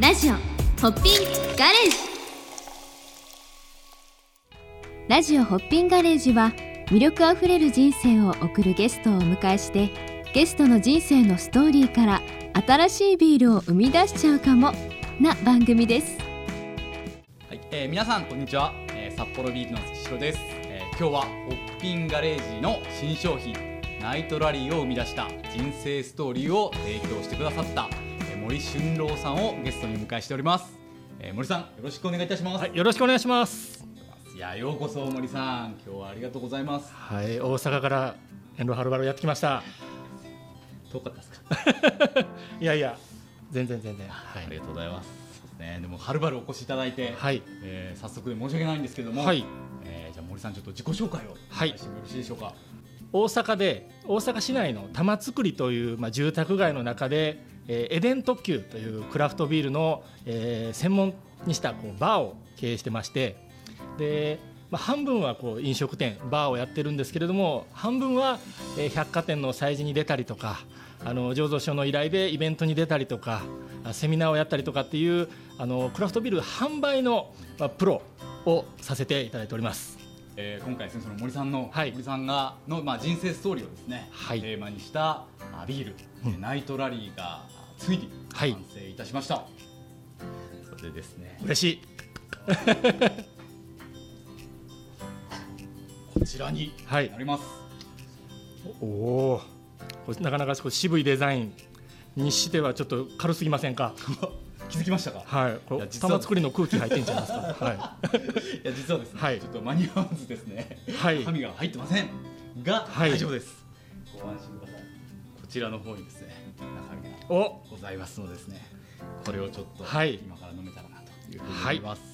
ラジオホッピンガレージ。ラジオホッピンガレージは魅力あふれる人生を送るゲストをお迎えしてゲストの人生のストーリーから新しいビールを生み出しちゃうかもな番組です。はい、えー、皆さんこんにちは、えー、札幌ビールの月城です、えー、今日はホッピンガレージの新商品ナイトラリーを生み出した人生ストーリーを提供してくださった、森俊郎さんをゲストにお迎えしております、えー、森さんよろしくお願いいたします、はい、よろしくお願いします。いやようこそ森さん。今日はありがとうございます。はい大阪から遠路はるばるやってきました。遠かったですか？いやいや全然全然、はい、ありがとうございます。ね、でもはるばるお越しいただいて、はい。えー、早速で申し訳ないんですけども、はい。えー、じゃあ森さんちょっと自己紹介をお願いしてもよろしいでしょうか、はい、大阪で大阪市内の玉造りという、まあ、住宅街の中で、えー、エデン特急というクラフトビールの、えー、専門にしたこうバーを経営してましてで、まあ、半分はこう飲食店バーをやってるんですけれども半分は、えー、百貨店の催事に出たりとかあの醸造所の依頼でイベントに出たりとかセミナーをやったりとかっていうあのクラフトビール販売の、まあ、プロをさせていただいております。えー、今回ですねその森さんの、はい、森さんがのまあ人生ストーリーをですね、はい、テーマにしたあビール、うん、ナイトラリーがついに完成いたしました。はい、それでですね嬉しい こちらになります。おおなかなか渋いデザインにしてはちょっと軽すぎませんか？気づきましたか？はい。これ玉作りの空気入ってんじゃないですか？はい。いや実はですね、はい、ちょっと間に合わずですね、はい、紙が入ってませんが、はい、大丈夫です。ご安心ください。こちらの方にですね、中身がございますのでですね、これをちょっと今から飲めたらなというふうに思います。はい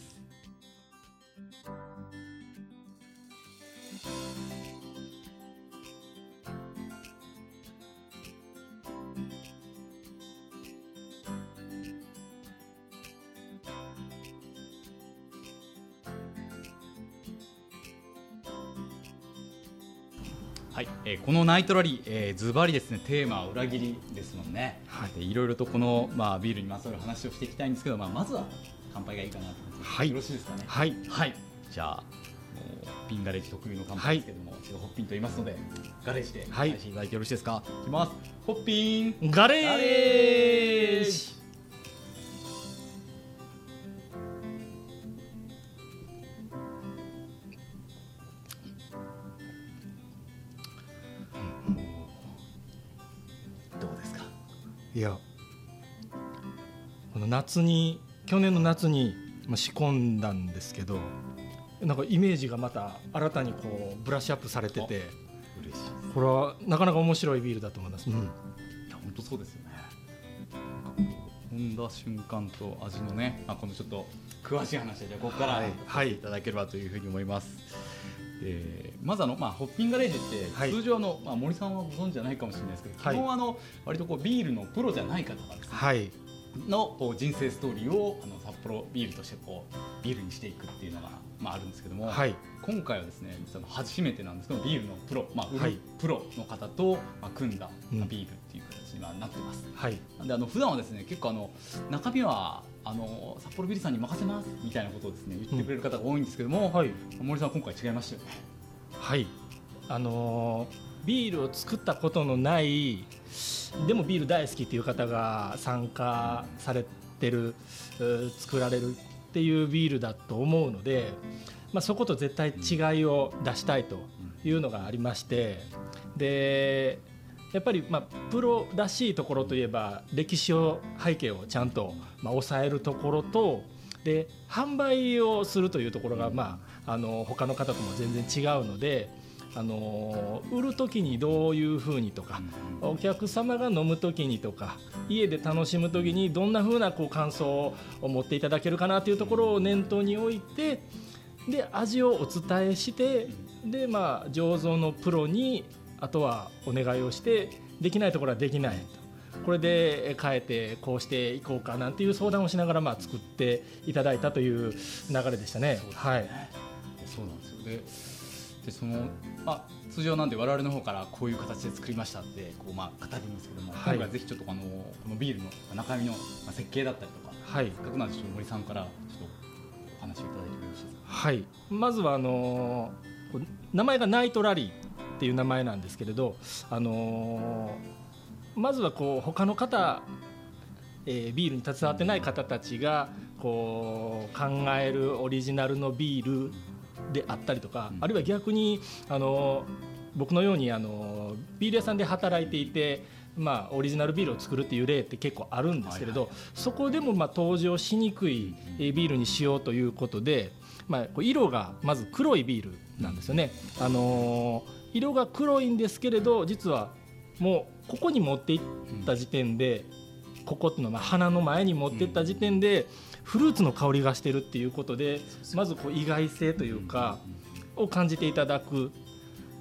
えー、このナイトラリー、えー、ズバリですねテーマは裏切りですもんね、はい、いろいろとこの、まあ、ビールにまつわる話をしていきたいんですけど、まあ、まずは乾杯がいいかなと思います、はい、よろしいですかね。はい、はい、じゃあピンガレージ特有の乾杯ですけども、はい、ホッピンと言いますのでガレージで配信いただいてよろしいですか、い、きます。ホッピン。ガレージ夏に去年の夏に仕込んだんですけどなんかイメージがまた新たにこうブラッシュアップされてて嬉しいこれはなかなか面白いビールだと思います、うん、いや本当そうですよね。飲んだ瞬間と味のね、まあ、このちょっと詳しい話はじゃここから、はい、いただければというふうに思います、えー、まずあの、まあ、ホッピンガレージって通常の、まあ、森さんはご存知じゃないかもしれないですけど、基本あの割とこうビールのプロじゃない方がですね、はい、の人生ストーリーをあの札幌ビールとしてこうビールにしていくっていうのが、まあ、あるんですけども、はい、今回はですね実は初めてなんですけどビールのプロ、まあ、売るプロの方と、まあ、組んだ、まあ、ビールっていう形になってます。はい、であの普段はですね結構あの中身はあの札幌ビールさんに任せますみたいなことをですね言ってくれる方が多いんですけども、うん。はい、森さん今回違いましたよね。はい。あのー、ビールを作ったことのないでもビール大好きっていう方が参加されてる作られるっていうビールだと思うので、まあ、そこと絶対違いを出したいというのがありましてでやっぱりまあプロらしいところといえば歴史を背景をちゃんとまあ抑えるところとで販売をするというところがまああの他の方とも全然違うので。あの売る時にどういうふうにとかお客様が飲む時にとか家で楽しむ時にどんなふうなこう感想を持っていただけるかなというところを念頭に置いてで味をお伝えしてで、まあ、醸造のプロにあとはお願いをしてできないところはできないと。これで変えてこうしていこうかなんていう相談をしながらまあ作っていただいたという流れでしたね。はい。そうなんですよね。でそのまあ通常なんで我々の方からこういう形で作りましたってこうまあ語るんですけども、はい、今回ぜひちょっとあのこのビールの中身の設計だったりとか、はい、せっかくなんでちょっと森さんからちょっとお話をいただいてもよろしいですか？はい。まずはあのー、名前がナイトラリーっていう名前なんですけれど、あのー、まずはこう他の方えー、ビールに携わってない方たちがこう考えるオリジナルのビールであったりとか、あるいは逆にあの僕のようにあのビール屋さんで働いていてまあ、オリジナルビールを作るっていう例って結構あるんですけれど、そこでもまあ登場しにくいビールにしようということで、まあ、色がまず黒いビールなんですよね。あの色が黒いんですけれど実はもうここに持っていった時点で、ここっていうのは鼻の前に持っていった時点で、フルーツの香りがしてるっていうことでまずこう意外性というかを感じていただく。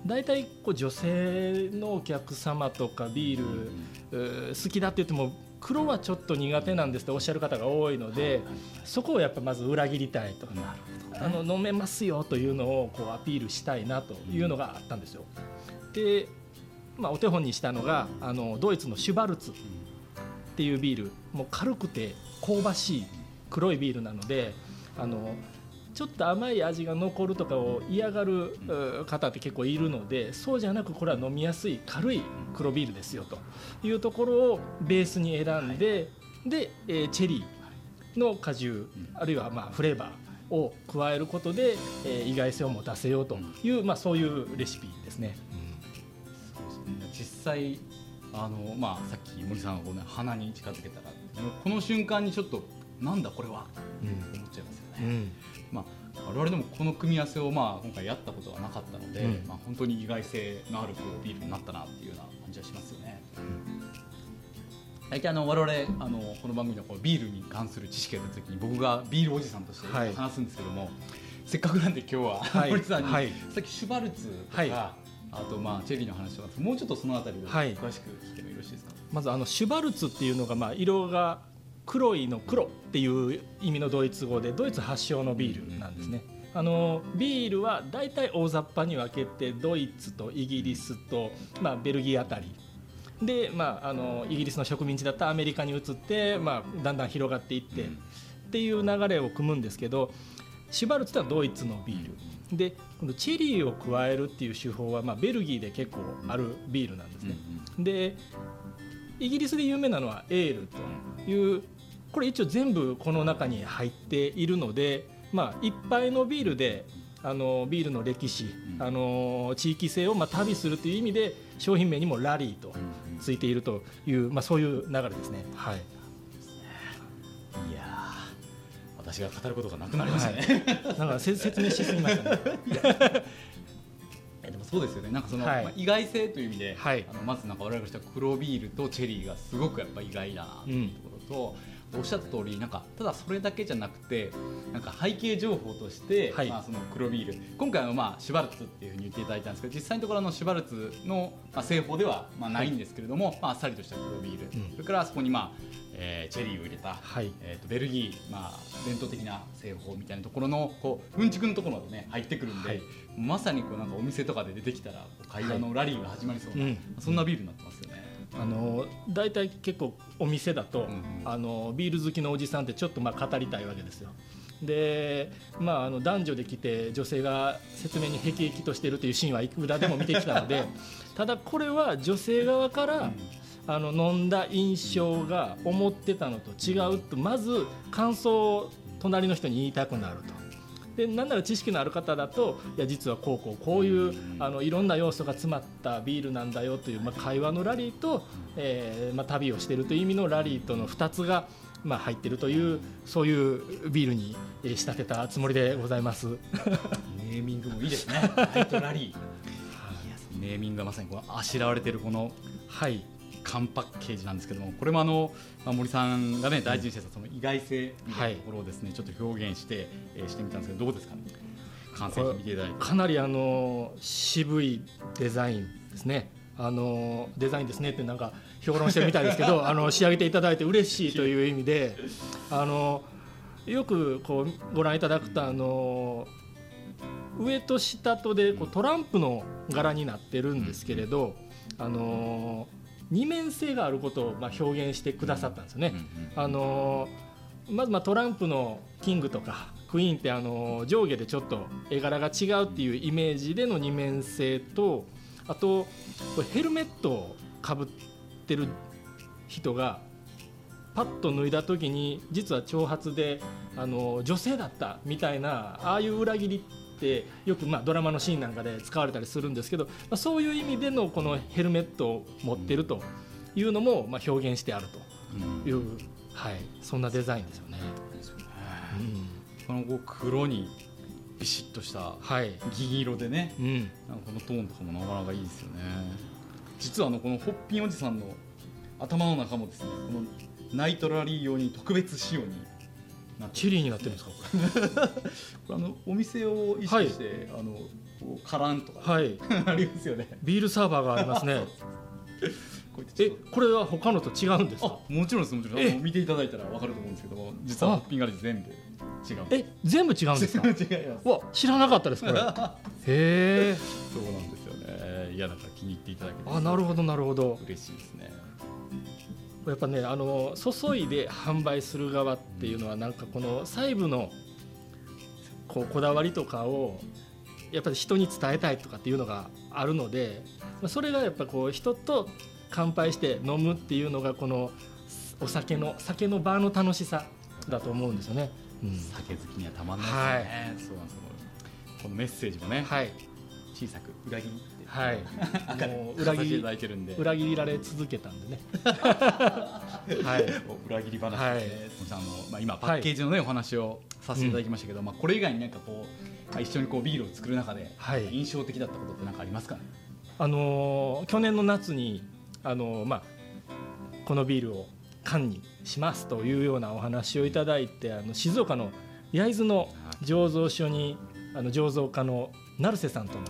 大体こう女性のお客様とかビール好きだって言っても黒はちょっと苦手なんですとおっしゃる方が多いのでそこをやっぱまず裏切りたいと。あの飲めますよというのをこうアピールしたいなというのがあったんですよ。で、まあ、お手本にしたのがあのドイツのシュバルツっていうビール。もう軽くて香ばしい黒いビールなのであのちょっと甘い味が残るとかを嫌がる方って結構いるのでそうじゃなくこれは飲みやすい軽い黒ビールですよというところをベースに選んでで、えー、チェリーの果汁あるいはまあフレーバーを加えることで、えー、意外性を持たせようという、まあ、そういうレシピですね。うん、実際あのまあ、さっき森さんがこの鼻に近づけたらこの瞬間にちょっとなんだこれは、うん、思っちゃいますよね。うん、まあ我々でもこの組み合わせをまあ今回やったことがなかったので、うん、まあ、本当に意外性のあるこうビールになったなっていうような感じはしますよね。大体あの我々あのこの番組のこうビールに関する知識が出た時に僕がビールおじさんとして話すんですけども、はい、せっかくなんで今日は、はい、森さんに、はい、さっきシュバルツとか、あとまあチェリーの話とかもうちょっとそのあたりで詳しく聞いてもよろしいですか、まずあのシュバルツっていうのがまあ色が黒いの黒っていう意味のドイツ語でドイツ発祥のビールなんですね。あのビールは大体大雑把に分けてドイツとイギリスと、まあ、ベルギーあたり。で、まあ、あのイギリスの植民地だったアメリカに移って、まあ、だんだん広がっていって、っていう流れを組むんですけどシュバルツとはドイツのビール。でこのチェリーを加えるっていう手法は、まあ、ベルギーで結構あるビールなんですね。でイギリスで有名なのはエールというこれ一応全部この中に入っているので、まあ、いっぱいのビールであのビールの歴史、あの地域性をまあ旅するという意味で商品名にもラリーとついているという、まあ、そういう流れですね。はい。私が語ることがなくなりましたね、はい、なんか 説明しすぎましたね。でもそうですよね。なんかその、はい、まあ、意外性という意味で、はい、あのまずなんか我々がした黒ビールとチェリーがすごくやっぱ意外だなというところと、うんおっしゃった通りなんかただそれだけじゃなくてなんか背景情報として、はい、まあ、その黒ビール。今回のまあシュバルツっていうふうに言っていただいたんですけど実際のところのシュバルツの、まあ、製法ではまあないんですけれども、はい、まあ、あっさりとした黒ビール、うん、それからそこにまあえー、チェリーを入れた、はい、えーと、ベルギー、まあ、伝統的な製法みたいなところのこううんちくのところまでね入ってくるんで、はい、まさにこうなんかお店とかで出てきたら会話のラリーが始まりそうな、はい、そんなビールになってますよね。あの大体結構お店だと、うん、あのビール好きのおじさんってちょっとまあ語りたいわけですよ。でまあ、あの男女で来て女性が説明にへきへきとしているというシーンはいくらでも見てきたので ただこれは女性側から、あの飲んだ印象が思ってたのと違うとまず感想を隣の人に言いたくなると。でなんなら知識のある方だといや実はこうこうこういうあのいろんな要素が詰まったビールなんだよという、まあ、会話のラリーと、えーまあ、旅をしているという意味のラリーとの2つが、まあ、入っているというそういうビールに仕立てたつもりでございます。ネーミングもいいですね。ライトラリー。ネーミングがまさにこのあしらわれているこの、はい、缶パッケージなんですけどもこれもあの、まあ、森さんがね大事にしてたその意外性みたいなところをですね、はい、ちょっと表現して、えー、してみたんですけどどうですかね？完成品見ていただいて。かなりあの渋いデザインですね。あのデザインですねってなんか評論してるみたいですけど あの仕上げていただいて嬉しいという意味であのよくこうご覧いただくとあの上と下とでこうトランプの柄になってるんですけれど、あの二面性があることをまあ表現してくださったんですよね。あのまずまあトランプのキングとかクイーンってあの上下でちょっと絵柄が違うっていうイメージでの二面性とあとヘルメットをかぶってる人がパッと脱いだ時に実は長髪であの女性だったみたいなああいう裏切りってよくまあドラマのシーンなんかで使われたりするんですけど、まあ、そういう意味でのこのヘルメットを持ってるというのもまあ表現してあるという、はい、そんなデザインですよね。このこう黒にビシッとした銀色でね、うん、なんかこのトーンとかもなかなかいいですよね。実はあのこのホッピンおじさんの頭の中もですねこのナイトラリー用に特別仕様にチリになってるんですか？こ れあのお店を意識して、はい、あのこうカランとか、はい、ありますよね。ビールサーバーがありますね。えこれは他のと違うんですか？もちろんですもちろん。見ていただいたら分かると思うんですけども実はピンガリ全部違うえ全部違うんですか？わ知らなかったですこれ。へえ。そうなんですよね。いやだから気に入っていただけあなるほどなるほど。嬉しいですねやっぱねあの注いで販売する側っていうのはなんかこの細部のこうこだわりとかをやっぱり人に伝えたいとかっていうのがあるのでそれがやっぱこう人と乾杯して飲むっていうのがこのお酒の酒の場の楽しさだと思うんですよね。うん、酒好きにはたまんないですね。はい、そうなんですこのメッセージもね、はい、小さく裏切りはい、もう裏切り 裏切られ続けたんでね。はい、裏切り話。で、はい、あのまあ今パッケージのね、はい、お話をさせていただきましたけど、うん、まあこれ以外になんかこう一緒にこうビールを作る中で、はい、印象的だったことって何かありますかね？あのー、去年の夏にあのー、まあこのビールを缶にしますというようなお話をいただいて、あの静岡の焼津の醸造所にあの醸造家の成瀬さんとの、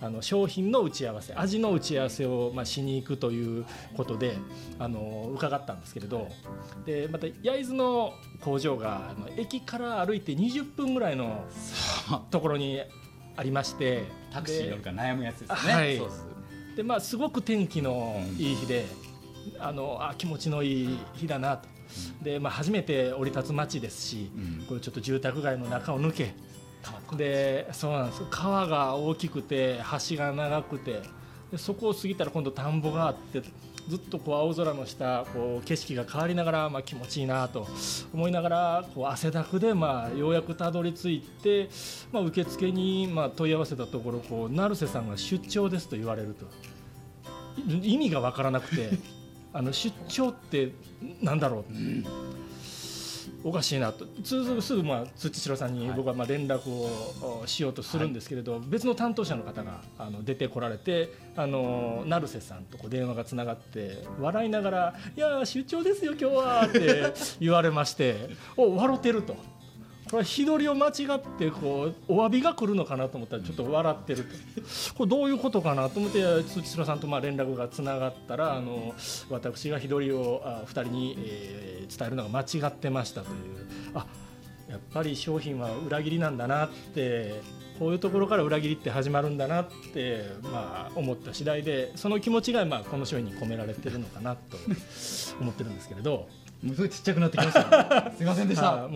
あの商品の打ち合わせ味の打ち合わせをまあしに行くということであの伺ったんですけれどでまた焼津の工場があの駅から歩いて20分ぐらいのところにありましてタクシー乗るか悩むやつですね。はい、でまあすごく天気のいい日で、うん、あのあ気持ちのいい日だなと。でまあ、初めて降り立つ町ですし、うん、これちょっと住宅街の中を抜けでそうなんです川が大きくて橋が長くてでそこを過ぎたら今度田んぼがあってずっとこう青空の下こう景色が変わりながら、まあ、気持ちいいなと思いながらこう汗だくで、まあ、ようやくたどり着いて、まあ、受付にまあ問い合わせたところこう成瀬さんが出張ですと言われると。意味が分からなくて あの出張ってなんだろう、うんおかしいなと。すぐまあ土城さんに僕はまあ連絡をしようとするんですけれど、はい、別の担当者の方があの出てこられてあの成瀬さんとこう電話がつながって笑いながら「いや出張ですよ今日は」って言われまして「お笑ってる」と。これ日取りを間違ってこうお詫びが来るのかなと思ったらちょっと笑ってるとこれどういうことかなと思って土城さんとまあ連絡がつながったらあの私が日取りをあ2人に、えー、伝えるのが間違ってましたというあやっぱり商品は裏切りなんだなってこういうところから裏切りって始まるんだなって、まあ、思った次第でその気持ちがまあこの商品に込められてるのかなと思ってるんですけれど。もうすごいちっちゃくなってきました、ね、すみませんでした。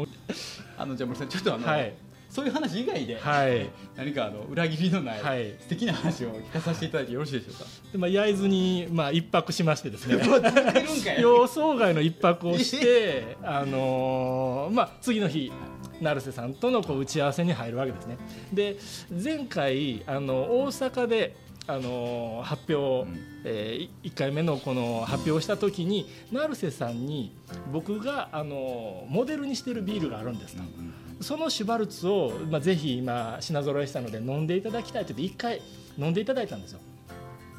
あのじゃあ森さんちょっとあの、はい、そういう話以外で、はい、何かあの裏切りのない、はい、素敵な話を聞かさせていただいてよろしいでしょうか？でまあ焼津にまあ一泊しましてですね。予想外の一泊をして、あのー、まあ次の日。成瀬さんとのこう打ち合わせに入るわけですね。で前回あの大阪であの発表、うん、えー、1回目のこの発表をした時に成瀬さんに僕があのモデルにしているビールがあるんですと、うんうん、そのシュバルツを、まあ、ぜひ今品揃えしたので飲んでいただきたいと言って1回飲んでいただいたんですよ。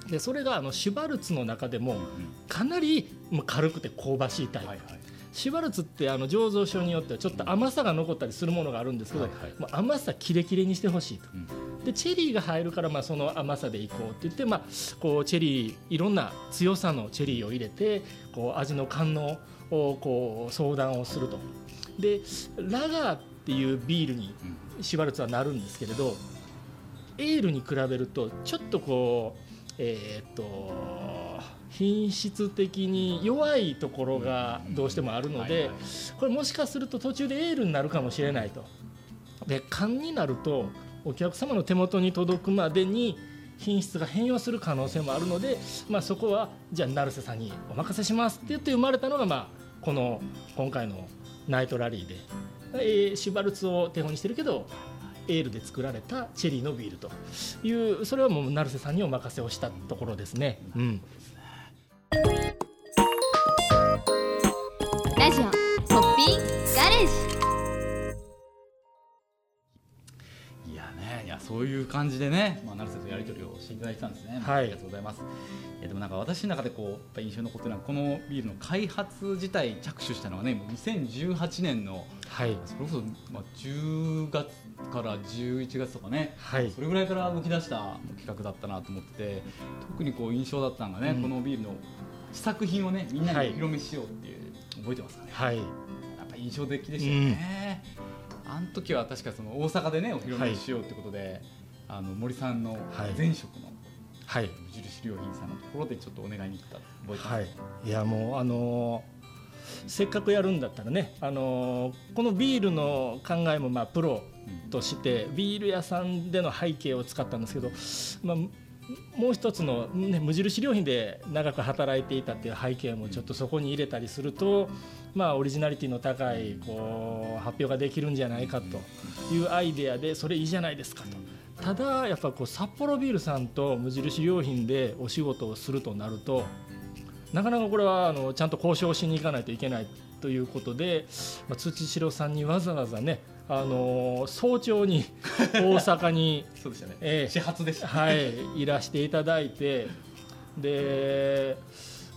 でそれがあのシュバルツの中でもかなり軽くて香ばしいタイプ、はいはい。シュバルツってあの醸造所によってはちょっと甘さが残ったりするものがあるんですけど、はいはい、まあ、甘さキレキレにしてほしいと、うん、でチェリーが入るからまあその甘さでいこうって言って、まあ、こうチェリーいろんな強さのチェリーを入れてこう味の感能をこう相談をすると。でラガーっていうビールにシュバルツはなるんですけれどエールに比べるとちょっとこうえー、っと品質的に弱いところがどうしてもあるのでこれもしかすると途中でエールになるかもしれないと。で缶になるとお客様の手元に届くまでに品質が変容する可能性もあるので、まあ、そこはじゃあ成瀬さんにお任せしますって言って生まれたのが、まあ、この今回のナイトラリーで、えー、シュバルツを手本にしてるけどエールで作られたチェリーのビールというそれはもう成瀬さんにお任せをしたところですね。うん、そういう感じでね、まあ、成瀬とやり取りをしていただいたんですね、はい、ありがとうございます。いやでもなんか私の中でこうやっぱ印象に残ってるのはこのビールの開発自体着手したのはねもう2018年の、はい、それこそまあ10月から11月とかね、はい、それぐらいから動き出した企画だったなと思ってて特にこう印象だったのがね、うん、このビールの試作品をねみんなにお披露目しようっていう、覚えてますかね、はい、やっぱ印象的でしたよね、うんあの時は確かその大阪でねお披露目しようってことで、はい、あの森さんの前職の、はい、無印良品さんのところでちょっとお願いに行った覚えてます、はい、いやもうあのーせっかくやるんだったらね、あのー、このビールの考えもまあプロとして、ビール屋さんでの背景を使ったんですけど、まあ、もう一つの、ね、無印良品で長く働いていたっていう背景もちょっとそこに入れたりすると、まあ、オリジナリティの高いこう発表ができるんじゃないかというアイデアでそれいいじゃないですかと。ただやっぱこう札幌ビールさんと無印良品でお仕事をするとなるとなかなかこれはあのちゃんと交渉しに行かないといけないということで、まあ、土城さんにわざわざねあの早朝に大阪に そうでしたね、えー、始発でした、はい、いらしていただいてで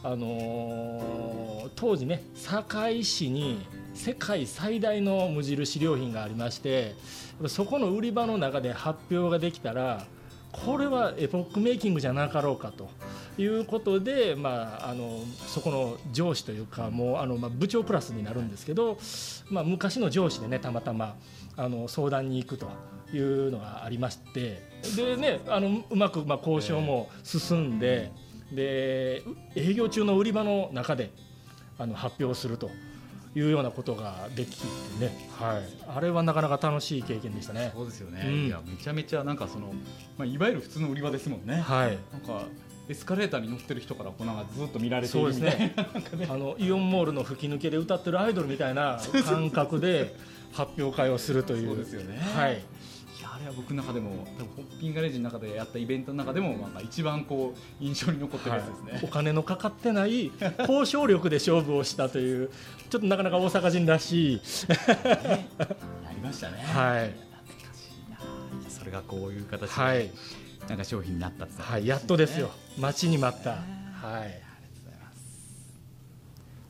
あのー、当時ね堺市に世界最大の無印良品がありましてそこの売り場の中で発表ができたらこれはエポックメイキングじゃなかろうかということで、まあ、あのそこの上司というかもうあの、まあ、部長クラスになるんですけど、まあ、昔の上司でねたまたまあの相談に行くというのがありましてで、ね、あのうまくまあ交渉も進んでで営業中の売り場の中であの発表すると。いうようなことができてね、はい、あれはなかなか楽しい経験でしたね。そうですよね。うん、いやめちゃめちゃなんかそのまあいわゆる普通の売り場ですもんね。はい。なんかエスカレーターに乗ってる人からこうなずっと見られてるみたいな、ねね、あのイオンモールの吹き抜けで歌ってるアイドルみたいな感覚で発表会をするという。そうですよね。はい。あれは僕の中でも多分ホッピンガレージの中でやったイベントの中でもなん。か一番こう印象に残ってるやつですね、はい、お金のかかってない交渉力で勝負をしたというちょっとなかなか大阪人らしい。ね、ありましたね。はい。それがこういう形で、はい、なんか商品になったっ、ね、はい、やっとですよ。待ちに待った、はい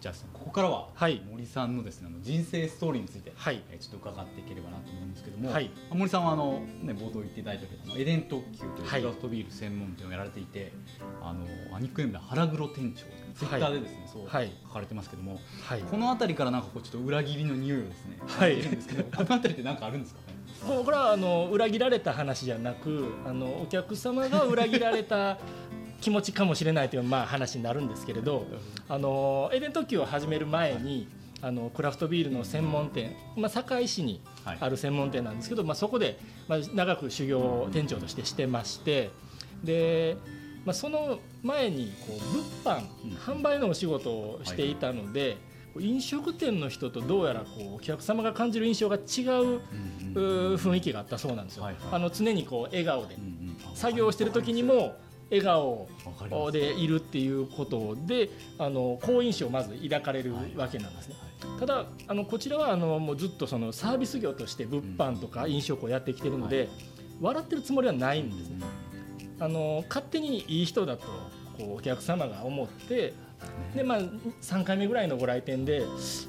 じゃあここからは森さんのですね、あの人生ストーリーについて、はい、えちょっと伺っていければなと思うんですけども、はい、森さんはあの、ね、冒頭言っていただいたけどエデン特急というクラフトビール専門店をやられていて、あのアニックネームで腹黒店長ツイッターでですね、そう書かれてますけども、はい、この辺りからなんかこうちょっと裏切りの匂いをですね、はい、るんですけど この辺りって何かあるんですかね？これはあの裏切られた話じゃなくあのお客様が裏切られた気持ちかもしれないというまあ話になるんですけれどあのエデン特急を始める前にあのクラフトビールの専門店、まあ、堺市にある専門店なんですけど、まあ、そこで、まあ、長く修行を店長としてしてましてで、まあ、その前にこう物販、販売のお仕事をしていたので、飲食店の人とどうやらこうお客様が感じる印象が違う雰囲気があったそうなんですよ。あの常にこう笑顔で作業してる時にも笑顔でいるっていうことであの好印象をまず抱かれるわけなんですね。ただあのこちらはあのもうずっとそのサービス業として物販とか飲食をやってきてるので、笑ってるつもりはないんですね。あの勝手にいい人だとこうお客様が思ってでまあ3回目ぐらいのご来店で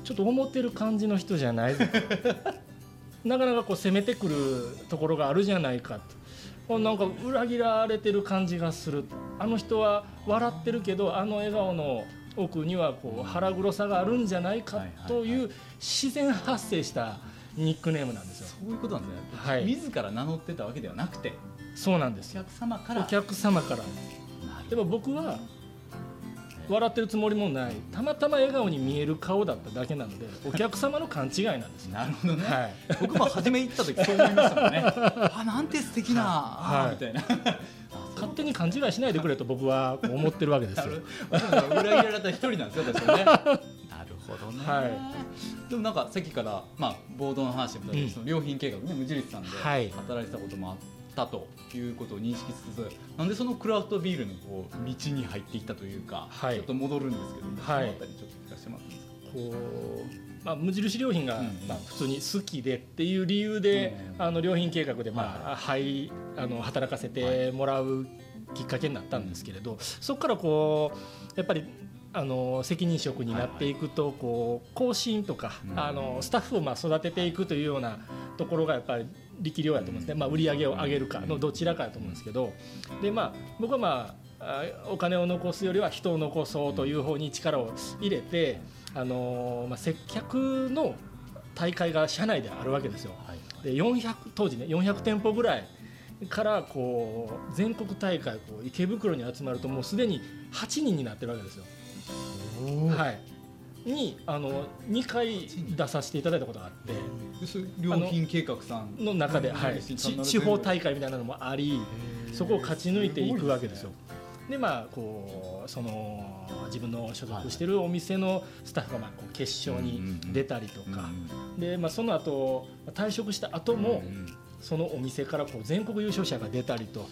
ちょっと思ってる感じの人じゃない なかなかこう攻めてくるところがあるじゃないかと。なんか裏切られてる感じがするあの人は笑ってるけどあの笑顔の奥にはこう腹黒さがあるんじゃないかという自然発生したニックネームなんですよ。そういうことなんですね。はい、自ら名乗ってたわけではなくて。そうなんですお客様からお客様からでも僕は笑ってるつもりもない。たまたま笑顔に見える顔だっただけなのでお客様の勘違いなんです。なるほどね、はい、僕も初め行った時そう思いましたもんね。あなんて素敵な、はい、みたいな。勝手に勘違いしないでくれと僕は思ってるわけですよ。裏切られた一人なんですよね。なるほどね、はい、でもなんかさっきから、まあ、ボードの話も、うん、その良品計画ね無印さんで働いてたこともあって、たということを認識しつつなんでそのクラフトビールのこう道に入っていったというか、はい、ちょっと戻るんですけど、はい、そのあたりちょっと聞かせてもらっていいですか？こうまあ、無印良品が、まあ、普通に好きでっていう理由で、あの良品計画で、まあはい、あの働かせてもらうきっかけになったんですけれど、そこからこうやっぱりあの責任職になっていくとこう更新とかあのスタッフをまあ育てていくというようなところがやっぱり力量やと思うんですね、まあ、売り上げを上げるかのどちらかやと思うんですけど。で、まあ、僕はまあお金を残すよりは人を残そうという方に力を入れて、あのまあ、接客の大会が社内であるわけですよ。で400当時ね400店舗ぐらいからこう全国大会こう池袋に集まるともうすでに8人になってるわけですよ。はい、にあの2回出させていただいたことがあって良品計画さん。の中で、はい、地方大会みたいなのもありそこを勝ち抜いていくわけですよ。でまあこうその自分の所属してるお店のスタッフがまあこう決勝に出たりとか、でまあその後退職した後もそのお店からこう全国優勝者が出たりと。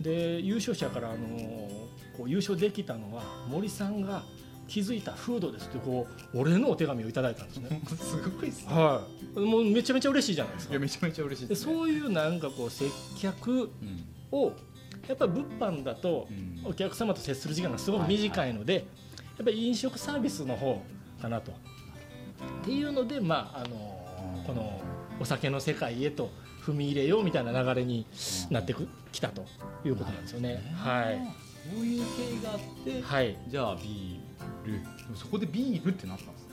で優勝者からあのこう優勝できたのは森さんが気づいたフードですってこう俺のお手紙をいただいたんですね。すごいですね。はい。もうめちゃめちゃ嬉しいじゃないですか。いやめちゃめちゃ嬉しいです、ね、そういうなんかこう接客を、やっぱり物販だとお客様と接する時間がすごく短いので、やっぱり飲食サービスの方かなと。っていうのでまああのこのお酒の世界へと踏み入れようみたいな流れになってきたということなんですよね。はい。そういう経緯があって、はい、じゃあビールそこでビールってなったんですね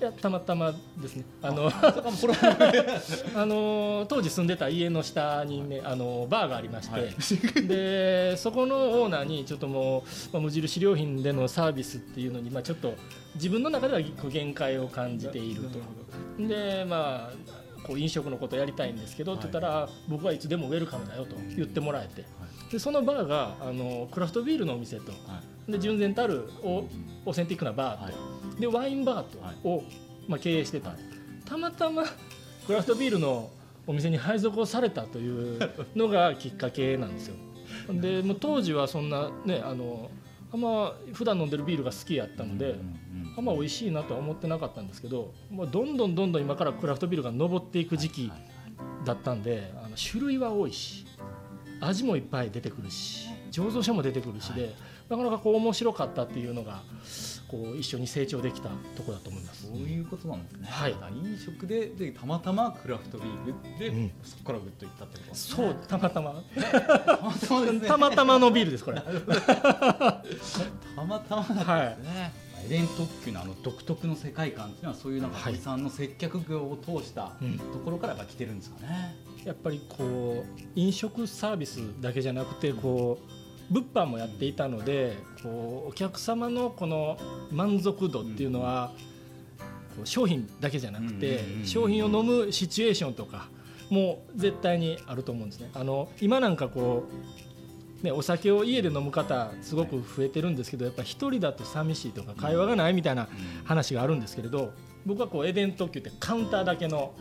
いやたまたまですね。あのあの 当時住んでた家の下にねあのバーがありまして、はい、でそこのオーナーにちょっともう、まあ、無印良品でのサービスっていうのに、まあ、ちょっと自分の中では限界を感じていると。でまあこう飲食のことやりたいんですけど、って言ったら僕はいつでもウェルカムだよと言ってもらえて、でそのバーがあのクラフトビールのお店と、で純然たるオーセンティックなバーと、でワインバーとを、まあ、経営してた。たまたまクラフトビールのお店に配属をされたという のがきっかけなんですよ。でもう当時はそんなねあのあんま普段飲んでるビールが好きやったので、あんま美味しいなとは思ってなかったんですけど、まあ、どんどんどんどん今からクラフトビールが上っていく時期だったんであの種類は多いし味もいっぱい出てくるし醸造所も出てくるしで、はい、なかなかこう面白かったっていうのがこう一緒に成長できたとこだと思います。そういうことなんですね。はい。飲食ででたまたまクラフトビールで、うん、そこからグッといったってことですね。そうたまたま。たまたまのビールですこれ。たまたまなんですね。はいエレン特急のあの独特の世界観っていうのはそういうなんか堀さんの接客業を通したところからが来てるんですかね。やっぱりこう飲食サービスだけじゃなくてこう物販もやっていたのでこうお客様のこの満足度っていうのはこう商品だけじゃなくて商品を飲むシチュエーションとかも絶対にあると思うんですね。あの今なんかこうね、お酒を家で飲む方すごく増えてるんですけどやっぱ一人だと寂しいとか会話がないみたいな話があるんですけれど僕はこうエデン特急ってカウンターだけの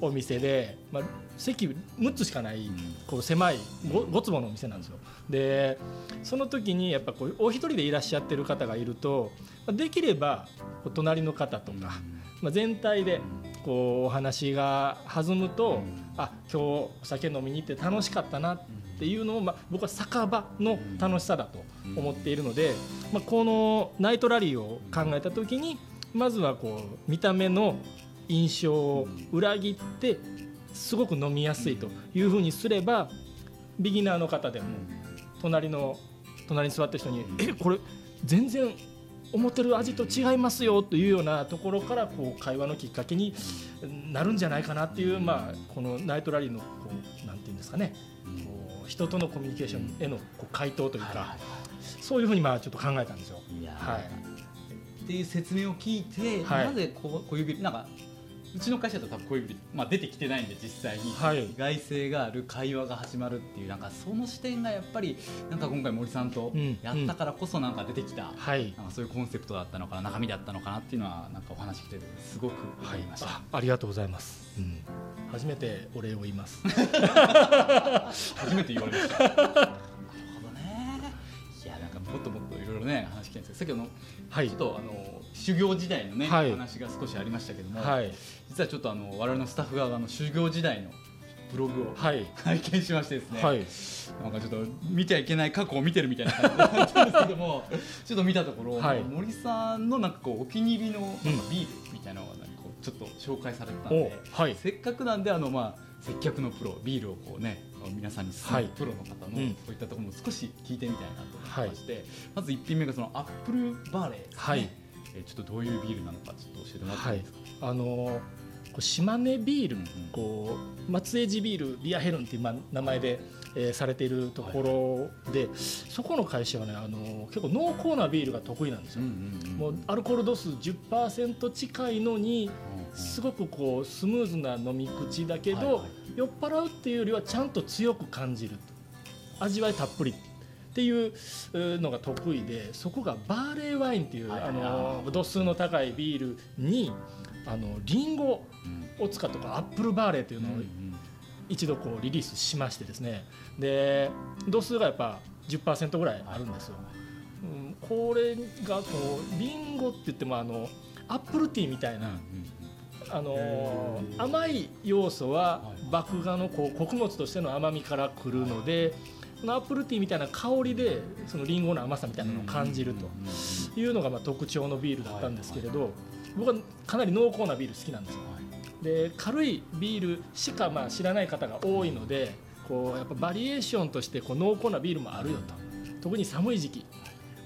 お店で、まあ、席6つしかないこう狭い 5, 5坪のお店なんですよ。でその時にやっぱこうお一人でいらっしゃってる方がいるとできれば隣の方とか、まあ、全体でこうお話が弾むとあ今日お酒飲みに行って楽しかったなっていうのを、まあ、僕は酒場の楽しさだと思っているので、まあ、このナイトラリーを考えた時にまずはこう見た目の印象を裏切ってすごく飲みやすいというふうにすればビギナーの方でも隣の隣に座った人に「えこれ全然思ってる味と違いますよ」というようなところからこう会話のきっかけになるんじゃないかなっていう、まあ、このナイトラリーのこうなんていうんですかね。こ人とのコミュニケーションへのこう回答というか、そういうふうにまあちょっと考えたんですよ。はい。っていう説明を聞いて、はい。なぜこう小指なんかうちの会社だと多分小指、まあ、出てきてないんで実際に、はい。意外性がある会話が始まるっていうなんかその視点がやっぱりなんか今回森さんとうんやったからこそなんか出てきた、はい。なんかそういうコンセプトだったのかな中身だったのかなっていうのはなんかお話聞いててすごく思いました。あありがとうございます、うん、初めてお礼を言います。初めて言われました。なるほどね。いやなんかもっともっといろいろね話聞きたいんですけど、先ほどのはい。ちょっとあの修行時代のね、はい。話が少しありましたけども、はい。実はちょっとあの我々のスタッフ側の修行時代のブログをはい。拝見しましてですね、はい。なんかちょっと見ちゃいけない過去を見てるみたいな感じだったんですけども ちょっと見たところ、はい。森さんのなんかこうお気に入りのなんかうん。ビールみたいなのがなんかこうちょっと紹介されてたんおで、はい。せっかくなんであのまあ接客のプロビールをこうね皆さんに勧めるはい。プロの方の、うん。そういったところも少し聞いてみたいなと思いまして、まず1品目がそのアップルバーレーですね、はいえーちょっとどういうビールなのかちょっと教えてもらってもいいですか、あのーこう島根ビール、こう松江路ビールビアヘルンっていうまあ名前で、えーされているところで、そこの会社はね、あのー結構濃厚なビールが得意なんですよ。もうアルコール度数10%近いのにすごくこうスムーズな飲み口だけど、はいはい。酔っ払うっていうよりはちゃんと強く感じる味わいたっぷりっていううのが得意でそこがバーレーワインっていう、あの度数の高いビールにあのリンゴうんを使ったアップルバーレーっていうのを一度こうリリースしましてですね。で度数がやっぱ10%ぐらいあるんですよ。うん、これがこうリンゴって言ってもあのアップルティーみたいな、あのー。甘い要素ははい。麦芽のこう穀物としての甘みからくるのでそのアップルティーみたいな香りでそのリンゴの甘さみたいなのを感じると。いうのがまあ特徴のビールだったんですけれど僕はかなり濃厚なビール好きなんですよ。で軽いビールしかまあ知らない方が多いのでこうやっぱバリエーションとしてこう濃厚なビールもあるよと。特に寒い時期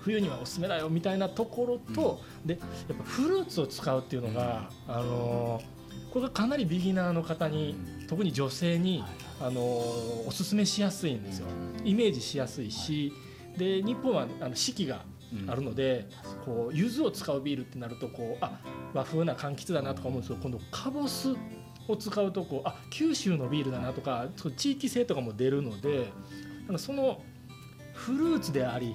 冬にはおすすめだよみたいなところと、でやっぱフルーツを使うっていうのが、あのーこれがかなりビギナーの方に特に女性に、あのーおすすめしやすいんですよ。イメージしやすいし、で日本はあの四季があるので、こう柚子を使うビールってなるとこうあ和風な柑橘だなとか思うんですけど今度カボスを使うとこうあ九州のビールだなとかそう地域性とかも出るのでそのフルーツであり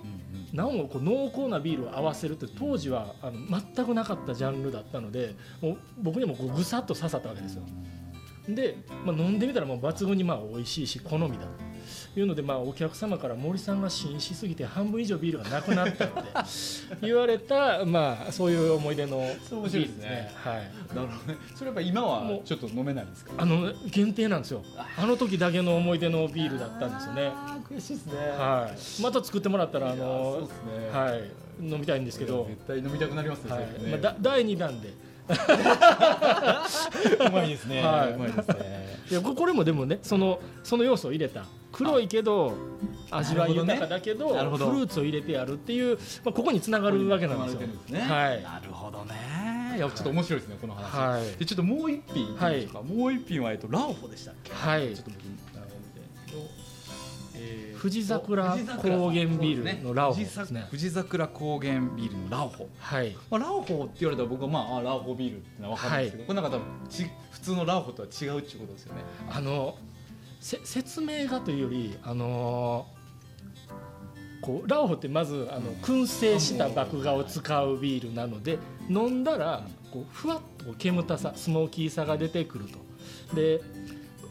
なおこう濃厚なビールを合わせるって当時はあの全くなかったジャンルだったのでもう僕にもこうぐさっと刺さったわけですよ。で、まあ、飲んでみたらもう抜群にまあ美味しいし好みだというので、まあ、お客様から森さんが紳士すぎて半分以上ビールがなくなったって言われた、まあ、そういう思い出のビールですね。はい。なるほど。ねそれやっぱ今はちょっと飲めないんですか？あの限定なんですよ。あの時だけの思い出のビールだったんですよね。あー悔しいですね。はい、また作ってもらったらあのね。はい、飲みたいんですけど、絶対飲みたくなりますねはい。まあ、だ第2弾で うまいですね。はいうまいですね。いやここれもでもねそのその要素を入れた黒いけど味わい豊かだけどなるほど。フルーツを入れてやるっていう、まあ、ここにつながるわけなんですよ。すね。はい。なるほどね。いやちょっと面白いですねこの話。はい。でちょっともう一品いきましょうか。もう一品はえっとラオホでしたっけ？はい。ちょっと僕あのえー富士桜高原ビールのラオホですね。富士桜高原ビールのラオホ。はい。まあ、ラオホって言われたら僕はまああラオホビールってのは分かるんですけど、これなんか多分ち普通のラオホとは違うっていうことですよね。あのせ説明がというよりあのこうラオホってまずあの燻製した麦芽を使うビールなので飲んだらこうふわっと煙たさスモーキーさが出てくると。で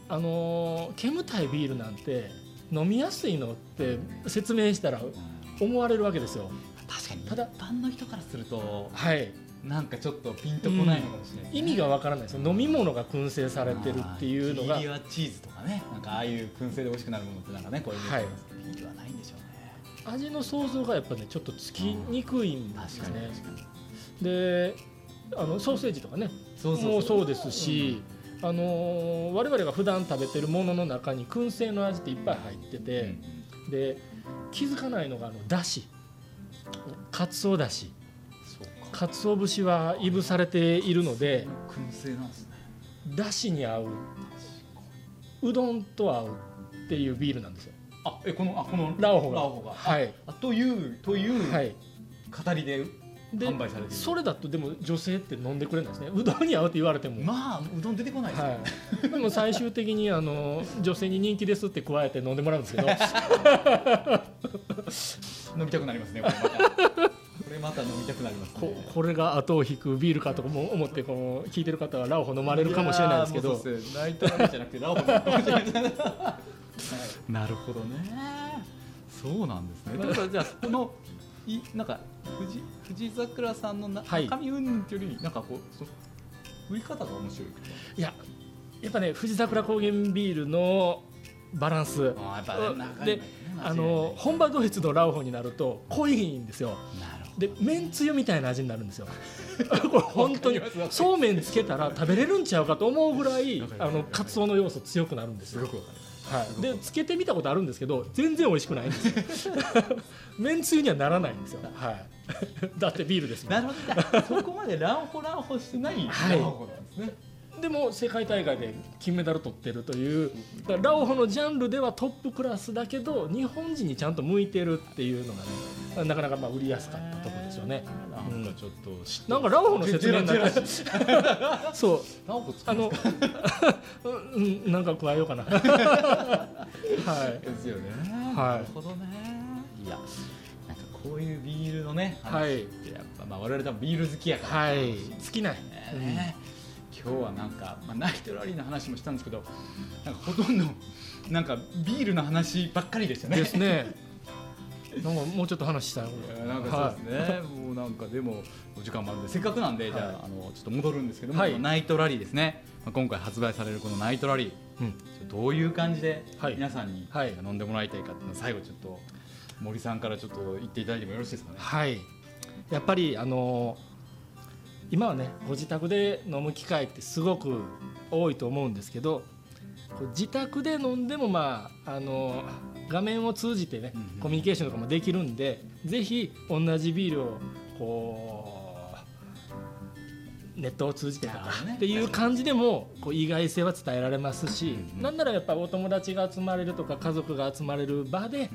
あのー煙たいビールなんて飲みやすいのって説明したら思われるわけですよ。確かに。ただ一般の人からするとはい、なんかちょっとピンとこないのかもしれないですね、意味がわからないですよ。飲み物が燻製されてるっていうのが。ビールはチーズとかね。なんかああいう燻製で美味しくなるものってなんかねこういうイメージありますけどビールはないんでしょうね。味の想像がやっぱねちょっとつきにくいんですよね。であのソーセージとかね。そう。もうそうですし、あのー我々が普段食べてるものの中に燻製の味っていっぱい入ってうんて、で気づかないのがあのだし。かつおだし。か。かつお節はいぶされているので燻製なんですね。だしに合う。うどんと合うっていうビールなんですよ。あえこのあこのラオホが。ラオホが。はい。あというというはい。語りでで販売されている。それだとでも女性って飲んでくれないですね。うどんに合うって言われても、まあうどん出てこないですよね。はい、でも最終的にあの女性に人気ですって加えて飲んでもらうんですけど。飲みたくなりますねこれまた。これまた飲みたくなりますこね。これが後を引くビールかとかも思ってこう聞いてる方はラオホ飲まれるかもしれないですけど。やーもうそうですねナイトラリーじゃなくてラオホい。なるほどね。そうなんですね。だからじゃあこのいなんか藤藤桜さんのなはい。中身云々というよりなんかこうそ売り方が面白いいややっぱね富士桜高原ビールのバランス。であの本場ドイツのラオホになると濃いんですよ。でめんつゆみたいな味になるんですよ。これ本当にそうめんつけたら食べれるんちゃうかと思うぐらいあのカツオの要素強くなるんですよ。どでつけてみたことあるんですけど全然美味しくないんです。よめんつゆにはならないんですよ、はい、だってビールですもん。なるほど。そこまでラオホラオホしてないはい。ラオホなんですねでも世界大会で金メダル取ってるというだからラオホのジャンルではトップクラスだけど日本人にちゃんと向いてるっていうのがねなかなかまあ売りやすかったところですよね。なんかちょっと嫉妬なんかラオホの説明になってジェラジェラそう。ラオホ作あの うんなんか加えようかな。はい。ですよね。はい。なるほどね。いや、なんかこういうビールのね、はい。やっぱまあ我々多分ビール好きやから。はい。尽きない、ね。今日はなんか、まあ、ナイトラリーの話もしたんですけどなんかほとんどなんかビールの話ばっかりでしたね。ですね。なんかもうちょっと話したいなんかそうですね、もうなんかでもお時間もあるんでせっかくなんで、じゃああのちょっと戻るんですけども、はい。ナイトラリーですね、まあ、今回発売されるこのナイトラリー。うん。どういう感じではい。皆さんにはい。飲んでもらいたいかっていうのを最後ちょっと森さんからちょっと言っていただいてもよろしいですかね。はい。やっぱりあの今はねご自宅で飲む機会ってすごく多いと思うんですけど自宅で飲んでもまああの画面を通じてねコミュニケーションとかもできるんでぜひ同じビールをこうネットを通じてとかっていう感じでもこう意外性は伝えられますしなんならやっぱお友達が集まれるとか家族が集まれる場で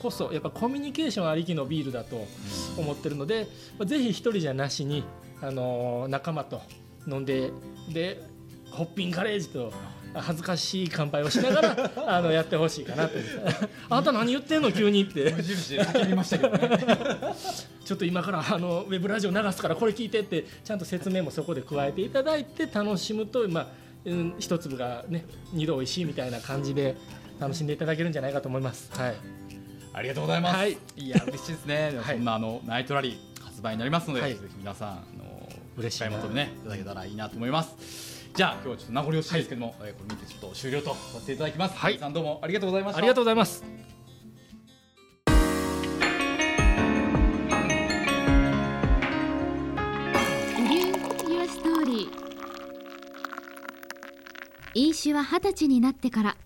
こそやっぱコミュニケーションありきのビールだと思ってるので、まあぜひ一人じゃなしに、あのー仲間と飲んででホッピンガレージと恥ずかしい乾杯をしながら あのやってほしいかなと思ってあんた何言ってんの急にって無印で叫びましたけどね。ちょっと今からあのウェブラジオ流すからこれ聞いてってちゃんと説明もそこで加えていただいて楽しむと、まあうん、一粒がね二度おいしいみたいな感じで楽しんでいただけるんじゃないかと思います。はい、ありがとうございます。はいい、や嬉しいですね。はいそんなあのナイトラリー発売になりますので、はいぜひ皆さんあの嬉しい買い求めねいただけたらいいなと思います。じゃあ今日はちょっと名残惜しいですけども、えーこれ見てちょっと終了とさせていただきます。はい森さんどうもありがとうございました。ありがとうございます。飲酒は二十歳になってから